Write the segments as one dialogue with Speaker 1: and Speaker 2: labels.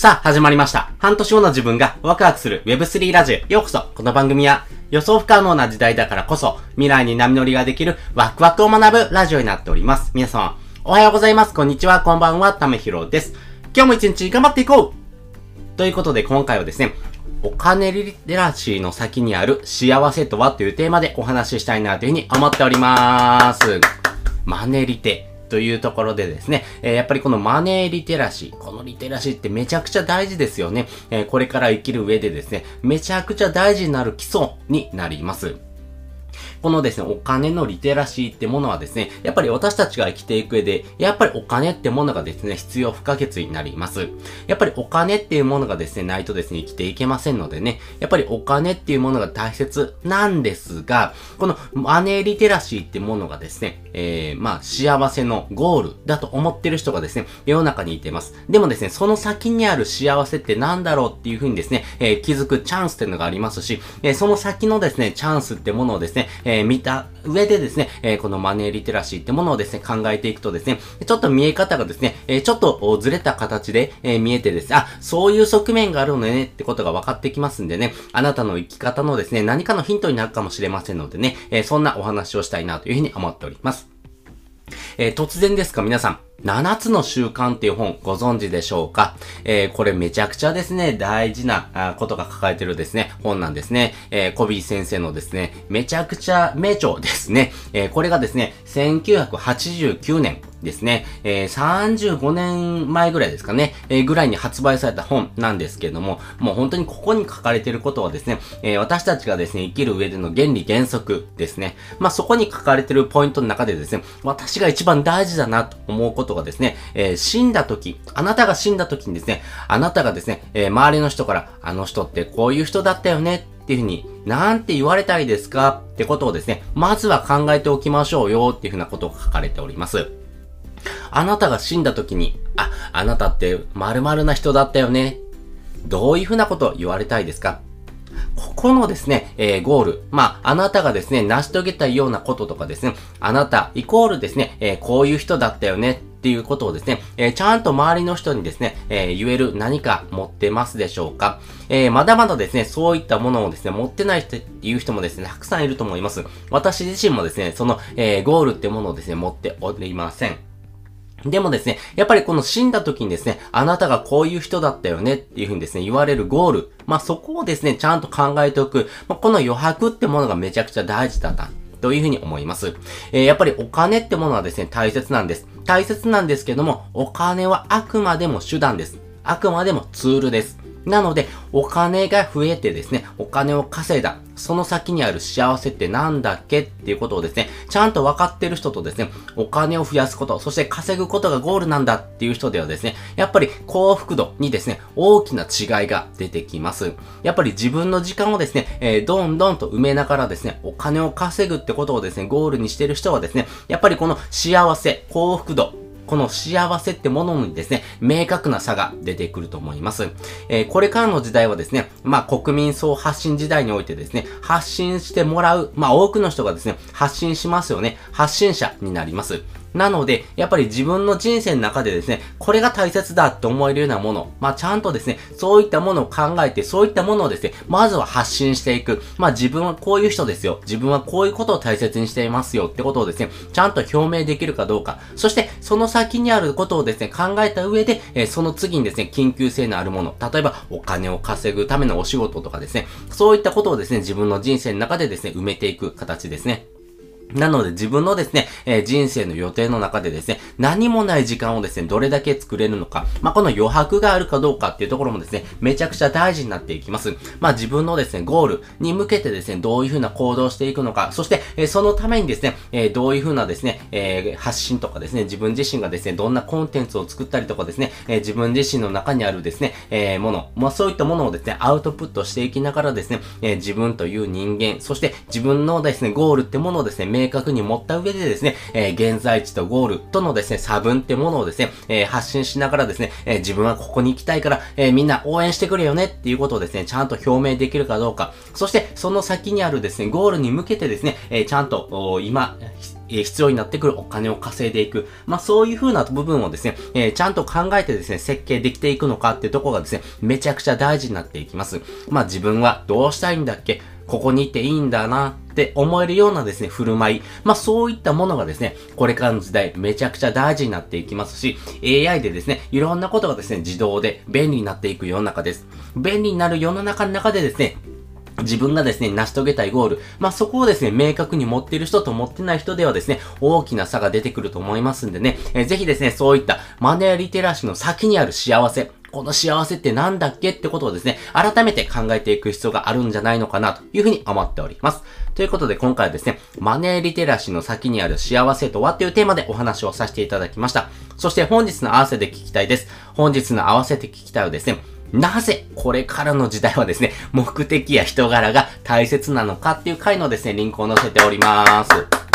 Speaker 1: さあ、始まりました。半年後の自分がワクワクする Web3 ラジオ。ようこそ。この番組は予想不可能な時代だからこそ未来に波乗りができるワクワクを学ぶラジオになっております。皆様、おはようございます。こんにちは。こんばんは。ためひろです。今日も一日頑張っていこうということで今回はですね、お金リテラシーの先にある幸せとはというテーマでお話ししたいなというふうに思っております。マネリテというところでですね、えーやっぱりこのマネーリテラシー、このリテラシーってめちゃくちゃ大事ですよね。えーこれから生きる上でですね、めちゃくちゃ大事になる基礎になります。このですね、お金のリテラシーってものはですね、やっぱり私たちが生きていく上で、やっぱりお金ってものがですね、必要不可欠になります。やっぱりお金っていうものがですね、ないとですね、生きていけませんのでね、やっぱりお金っていうものが大切なんですが、このマネーリテラシーってものがですね、えー、まあ、幸せのゴールだと思ってる人がですね、世の中にいてます。でもですね、その先にある幸せって何だろうっていうふうにですね、えー気づくチャンスっていうのがありますし、えーその先のですね、チャンスってものをですね、えー見た上でですね、えーこのマネーリテラシーってものをですね、考えていくとですね、ちょっと見え方がですね、えーちょっとずれた形で、え見えてですね、あ、そういう側面があるのねってことが分かってきますんでね、あなたの生き方のですね、何かのヒントになるかもしれませんのでね、えそんなお話をしたいなというふうに思っております。えー突然ですか皆さん、7つの習慣っていう本ご存知でしょうか？えーこれめちゃくちゃですね、大事なことが書かれてるですね、本なんですね。えーコビー先生のですね、めちゃくちゃ名著ですね。えーこれがですね、1989年。ですね、えー35年前ぐらいですかね、えーぐらいに発売された本なんですけれども、もう本当にここに書かれていることはですね、えー私たちがですね、生きる上での原理原則ですね。まあ、そこに書かれているポイントの中でですね、私が一番大事だなと思うことがですね、えー死んだ時、あなたが死んだ時にですね、あなたがですね、えー周りの人から、あの人ってこういう人だったよねっていうふうに、なんて言われたいですか？ってことをですね、まずは考えておきましょうよっていうふうなことが書かれております。あなたが死んだ時に、あ、あなたって〇〇な人だったよね。どういうふうなことを言われたいですか？ここのですね、えーゴール。まあ、あなたがですね、成し遂げたようなこととかですね、あなたイコールですね、えーこういう人だったよねっていうことをですね、えーちゃんと周りの人にですね、えー言える何か持ってますでしょうか？えーまだまだですね、そういったものをですね、持ってない人っていう人もですね、たくさんいると思います。私自身もですね、その、えーゴールってものをですね、持っておりません。でもですね、やっぱりこの死んだ時にですね、あなたがこういう人だったよねっていうふうにですね、言われるゴール。まあ、そこをですね、ちゃんと考えておく。まあ、この余白ってものがめちゃくちゃ大事だった。というふうに思います。えーやっぱりお金ってものはですね、大切なんです。大切なんですけども、お金はあくまでも手段です。あくまでもツールです。なので、お金が増えてですね、お金を稼いだ、その先にある幸せってなんだっけっていうことをですね、ちゃんと分かってる人とですね、お金を増やすこと、そして稼ぐことがゴールなんだっていう人ではですね、やっぱり幸福度にですね、大きな違いが出てきます。やっぱり自分の時間をですね、えーどんどんと埋めながらですね、お金を稼ぐってことをですね、ゴールにしてる人はですね、やっぱりこの幸せ、幸福度、この幸せってものにですね、明確な差が出てくると思います。えーこれからの時代はですね、まあ国民総発信時代においてですね、発信してもらう、まあ多くの人がですね、発信しますよね。発信者になります。なので、やっぱり自分の人生の中でですね、これが大切だって思えるようなもの、まあちゃんとですね、そういったものを考えて、そういったものをですね、まずは発信していく。まあ自分はこういう人ですよ。自分はこういうことを大切にしていますよってことをですね、ちゃんと表明できるかどうか。そして、その先にあることをですね、考えた上で、えーその次にですね、緊急性のあるもの。例えば、お金を稼ぐためのお仕事とかですね、そういったことをですね、自分の人生の中でですね、埋めていく形ですね。なので自分のですね、えー人生の予定の中でですね、何もない時間をですね、どれだけ作れるのか、まあ、この余白があるかどうかっていうところもですね、めちゃくちゃ大事になっていきます。まあ、自分のですね、ゴールに向けてですね、どういうふうな行動をしていくのか、そして、えーそのためにですね、えーどういうふうなですね、え発信とかですね、自分自身がですね、どんなコンテンツを作ったりとかですね、え自分自身の中にあるですね、えもの、まあ、そういったものをですね、アウトプットしていきながらですね、え自分という人間、そして自分のですね、ゴールってものをですね、明確に持った上でですね、えー現在地とゴールとのですね、差分ってものをですね、えー発信しながらですね、えー自分はここに行きたいから、えみんな応援してくれよねっていうことをですね、ちゃんと表明できるかどうか、そしてその先にあるですね、ゴールに向けてですね、えちゃんと、今、え、必要になってくるお金を稼いでいく。まあ、そういう風な部分をですね、えー、ちゃんと考えてですね、設計できていくのかっていうところがですね、めちゃくちゃ大事になっていきます。まあ、自分はどうしたいんだっけ？ここにいていいんだなって思えるようなですね、振る舞い。まあそういったものがですね、これからの時代めちゃくちゃ大事になっていきますし、AI でですね、いろんなことがですね、自動で便利になっていく世の中です。便利になる世の中の中でですね、自分がですね、成し遂げたいゴール。まあ、そこをですね、明確に持っている人と持ってない人ではですね、大きな差が出てくると思いますんでね、えー、ぜひですね、そういったマネーリテラシーの先にある幸せ、この幸せってなんだっけってことをですね、改めて考えていく必要があるんじゃないのかなというふうに思っております。ということで今回はですね、マネーリテラシーの先にある幸せとはっていうテーマでお話をさせていただきました。そして本日の合わせて聞きたいです。本日の合わせて聞きたいはですね、なぜこれからの時代はですね、目的や人柄が大切なのかっていう回のですね、リンクを載せております。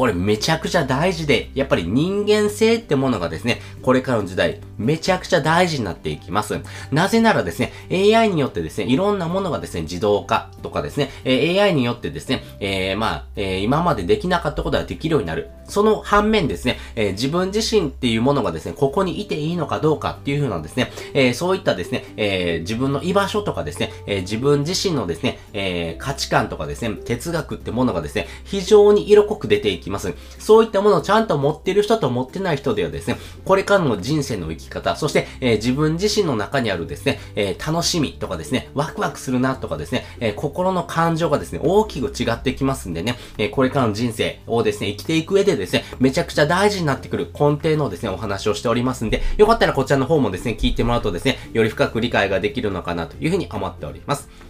Speaker 1: これめちゃくちゃ大事で、やっぱり人間性ってものがですね、これからの時代、めちゃくちゃ大事になっていきます。なぜならですね、AI によってですね、いろんなものがですね、自動化とかですね、AI によってですね、えー、まあ、えー、今までできなかったことができるようになる。その反面ですね、えー、自分自身っていうものがですね、ここにいていいのかどうかっていうふうなですね、えそういったですね、え自分の居場所とかですね、え自分自身のですね、え価値観とかですね、哲学ってものがですね、非常に色濃く出ていきます。そういったものをちゃんと持ってる人と持ってない人ではですね、これからの人生の生き方、そして、えー、自分自身の中にあるですね、えー、楽しみとかですね、ワクワクするなとかですね、えー、心の感情がですね、大きく違ってきますんでね、えこれからの人生をですね、生きていく上でですね、めちゃくちゃ大事になってくる根底のですね、お話をしておりますんで、よかったらこちらの方もですね、聞いてもらうとですね、より深く理解ができるのかなというふうに思っております。